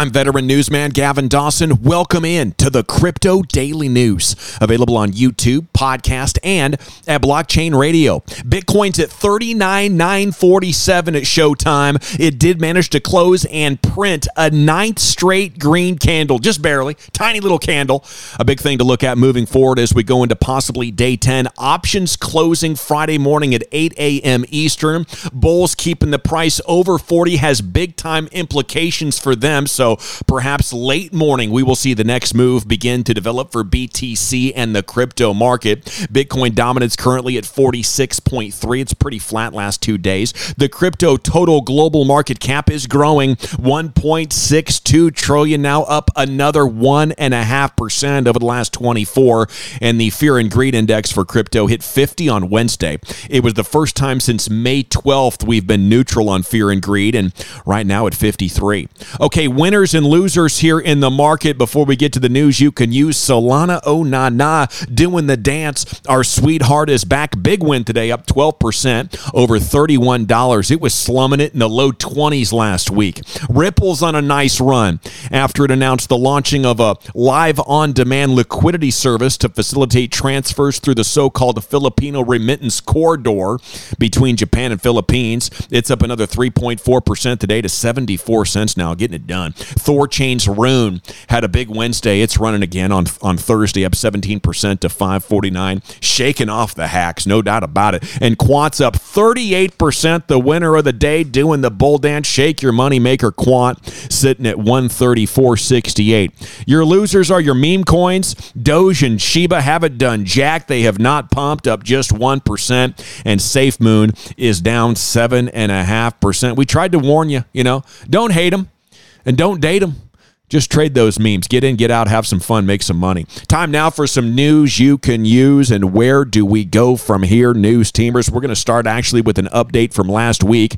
I'm veteran newsman Gavin Dawson. Welcome in to the Crypto Daily News, available on YouTube, podcast, and at Blockchain Radio. Bitcoin's at 39,947 at showtime. It did manage to close and print a ninth straight green candle, just barely, tiny little candle. A big thing to look at moving forward as we go into possibly day 10. Options closing Friday morning at 8 a.m. Eastern. Bulls keeping the price over 40 has big time implications for them. So perhaps late morning, we will see the next move begin to develop for BTC and the crypto market. Bitcoin dominance currently at 46.3. It's pretty flat last two days. The crypto total global market cap is growing 1.62 trillion now, up another one and a half percent over the last 24. And the fear and greed index for crypto hit 50 on Wednesday. It was the first time since May 12th we've been neutral on fear and greed, and right now at 53. Okay, winner winners and losers here in the market. Before we get to the news, you can use Solana Oh Na Na doing the dance. Our sweetheart is back. Big win today, up 12%, over $31. It was slumming it in the low 20s last week. Ripple's on a nice run after it announced the launching of a live on demand liquidity service to facilitate transfers through the so called Filipino remittance corridor between Japan and Philippines. It's up another 3.4% today to 74 cents now, getting it done. Thorchain's Rune had a big Wednesday. It's running again on, on Thursday, up 17% to 549. Shaking off the hacks, no doubt about it. And Quant's up 38%, the winner of the day, doing the bull dance. Shake your money maker Quant, sitting at 134.68. Your losers are your meme coins. Doge and Shiba haven't done jack. They have not pumped up just 1%. And Safe Moon is down 7.5%. We tried to warn you, you know, don't hate them. And don't date them. Just trade those memes. Get in, get out, have some fun, make some money. Time now for some news you can use. And where do we go from here, news teamers? We're going to start actually with an update from last week.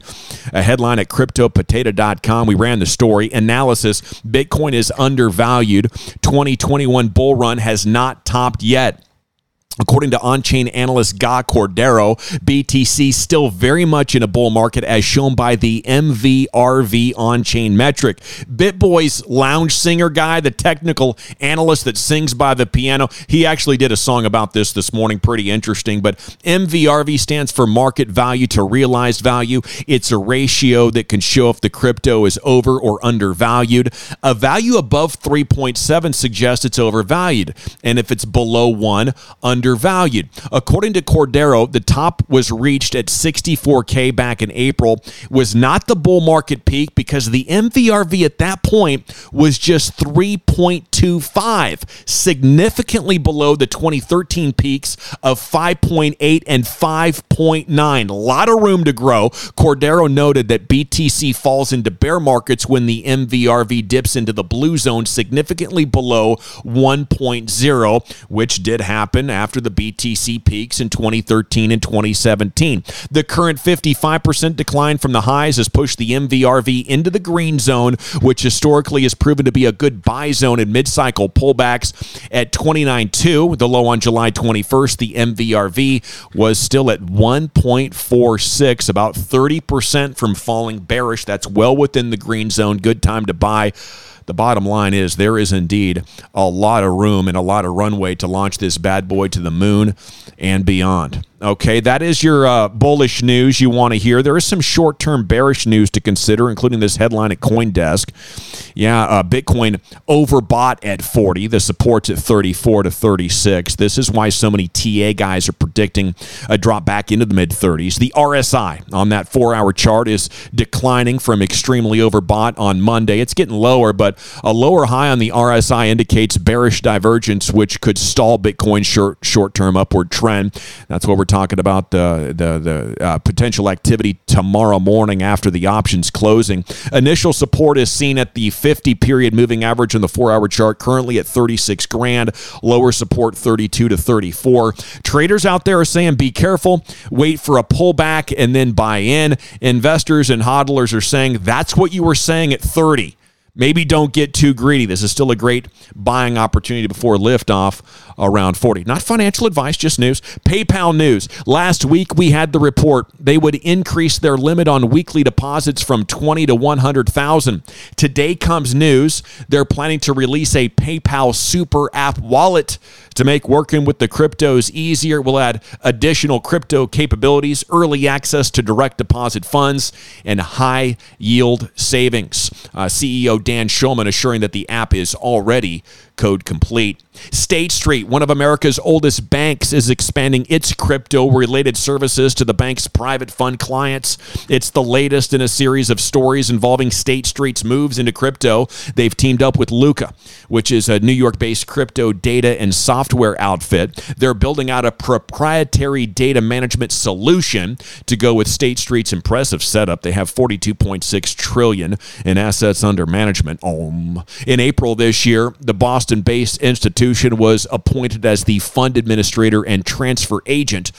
A headline at cryptopotato.com. We ran the story. Analysis Bitcoin is undervalued. 2021 bull run has not topped yet. According to on chain analyst Guy Cordero, BTC still very much in a bull market as shown by the MVRV on chain metric. BitBoy's lounge singer guy, the technical analyst that sings by the piano, he actually did a song about this this morning, pretty interesting. But MVRV stands for market value to realized value. It's a ratio that can show if the crypto is over or undervalued. A value above 3.7 suggests it's overvalued. And if it's below 1, under undervalued. According to Cordero, the top was reached at 64K back in April, was not the bull market peak because the MVRV at that point was just 3.25, significantly below the 2013 peaks of 5.8 and 5.9. A lot of room to grow. Cordero noted that BTC falls into bear markets when the MVRV dips into the blue zone significantly below 1.0, which did happen after after the BTC peaks in 2013 and 2017. The current 55% decline from the highs has pushed the MVRV into the green zone, which historically has proven to be a good buy zone in mid cycle pullbacks at 29.2. The low on July 21st, the MVRV was still at 1.46, about 30% from falling bearish. That's well within the green zone. Good time to buy the bottom line is there is indeed a lot of room and a lot of runway to launch this bad boy to the moon and beyond. Okay, that is your uh, bullish news you want to hear. There is some short term bearish news to consider, including this headline at Coindesk. Yeah, uh, Bitcoin overbought at 40. The support's at 34 to 36. This is why so many TA guys are predicting a drop back into the mid 30s. The RSI on that four hour chart is declining from extremely overbought on Monday. It's getting lower, but a lower high on the RSI indicates bearish divergence, which could stall Bitcoin's short term upward trend. That's what we're talking about the the, the uh, potential activity tomorrow morning after the options closing. Initial support is seen at the 50 period moving average on the four hour chart, currently at 36 grand. Lower support 32 to 34. Traders out there are saying be careful, wait for a pullback, and then buy in. Investors and hodlers are saying that's what you were saying at 30 maybe don't get too greedy. This is still a great buying opportunity before liftoff around 40. Not financial advice, just news. PayPal news. Last week we had the report they would increase their limit on weekly deposits from 20 to 100,000. Today comes news they're planning to release a PayPal super app wallet to make working with the cryptos easier. We'll add additional crypto capabilities, early access to direct deposit funds, and high yield savings. Uh, CEO Dan Schulman assuring that the app is already code complete. State Street, one of America's oldest banks, is expanding its crypto related services to the bank's private fund clients. It's the latest in a series of stories involving State Street's moves into crypto. They've teamed up with Lukka, which is a New York based crypto data and software outfit. They're building out a proprietary data management solution to go with State Street's impressive setup. They have 42.6 trillion in assets under management. Um. In April this year, the Boston based institution was appointed as the fund administrator and transfer agent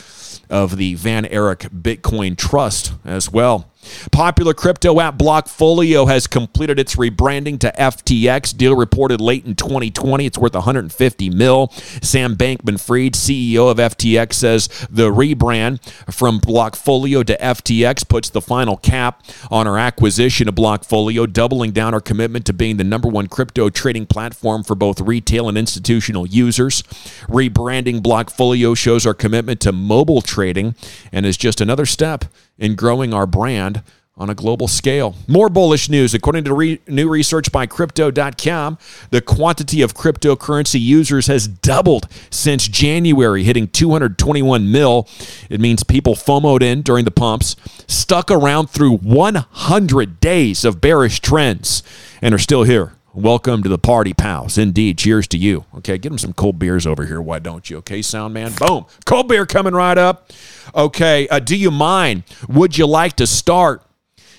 of the VanEck Bitcoin Trust as well. Popular crypto app Blockfolio has completed its rebranding to FTX. Deal reported late in 2020. It's worth 150 mil. Sam Bankman-Fried, CEO of FTX, says the rebrand from Blockfolio to FTX puts the final cap on our acquisition of Blockfolio, doubling down our commitment to being the number one crypto trading platform for both retail and institutional users. Rebranding Blockfolio shows our commitment to mobile trading and is just another step in growing our brand on a global scale. More bullish news. According to re- new research by Crypto.com, the quantity of cryptocurrency users has doubled since January, hitting 221 mil. It means people FOMOed in during the pumps, stuck around through 100 days of bearish trends, and are still here. Welcome to the party, pals. Indeed. Cheers to you. Okay, get them some cold beers over here. Why don't you? Okay, sound man. Boom. Cold beer coming right up. Okay, uh, do you mind? Would you like to start?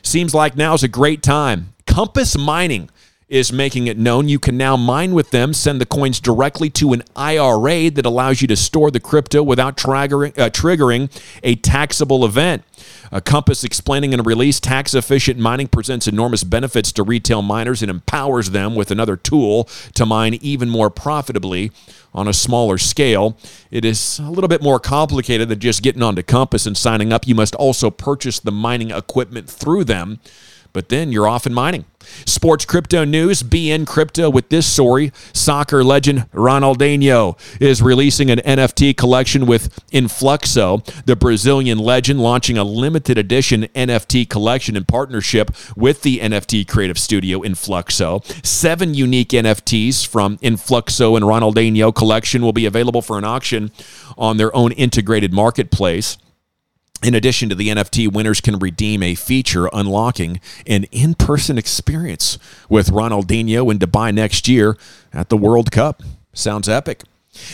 Seems like now's a great time. Compass Mining is making it known you can now mine with them, send the coins directly to an IRA that allows you to store the crypto without triggering, uh, triggering a taxable event. A Compass explaining in a release tax efficient mining presents enormous benefits to retail miners and empowers them with another tool to mine even more profitably on a smaller scale. It is a little bit more complicated than just getting onto Compass and signing up. You must also purchase the mining equipment through them but then you're off in mining. Sports crypto news, BeInCrypto with this story. Soccer legend Ronaldinho is releasing an NFT collection with Influxo, the Brazilian legend, launching a limited edition NFT collection in partnership with the NFT creative studio Influxo. Seven unique NFTs from Influxo and Ronaldinho collection will be available for an auction on their own integrated marketplace. In addition to the NFT, winners can redeem a feature unlocking an in person experience with Ronaldinho in Dubai next year at the World Cup. Sounds epic.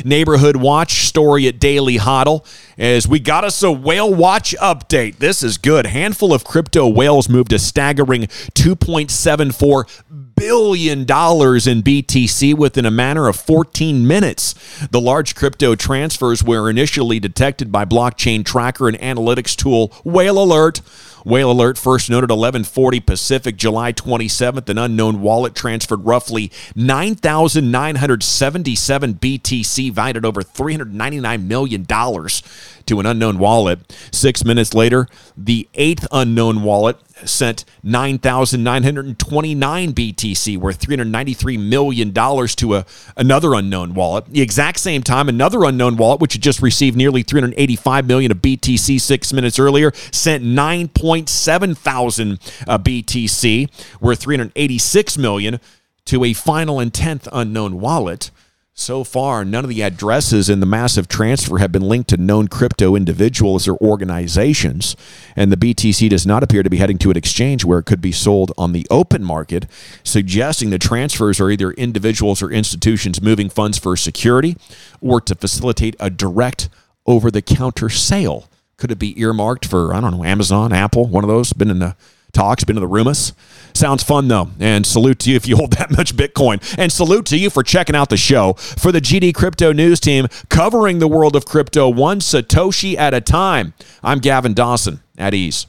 Neighborhood Watch story at Daily Hodl as we got us a whale watch update. This is good. Handful of crypto whales moved a staggering 2.74 billion dollars in BTC within a matter of 14 minutes. The large crypto transfers were initially detected by blockchain tracker and analytics tool Whale Alert. Whale Alert first noted 1140 Pacific, July 27th. An unknown wallet transferred roughly 9,977 BTC, valued at over $399 million to an unknown wallet. Six minutes later, the eighth unknown wallet sent 9,929 BTC, worth $393 million to a, another unknown wallet. The exact same time, another unknown wallet, which had just received nearly 385 million of BTC six minutes earlier, sent 9.7 thousand uh, BTC, worth 386 million to a final and 10th unknown wallet. So far, none of the addresses in the massive transfer have been linked to known crypto individuals or organizations, and the BTC does not appear to be heading to an exchange where it could be sold on the open market, suggesting the transfers are either individuals or institutions moving funds for security or to facilitate a direct over the counter sale. Could it be earmarked for, I don't know, Amazon, Apple, one of those? Been in the talks, been to the rumors. Sounds fun though. And salute to you if you hold that much Bitcoin. And salute to you for checking out the show. For the GD Crypto News team covering the world of crypto one Satoshi at a time, I'm Gavin Dawson at ease.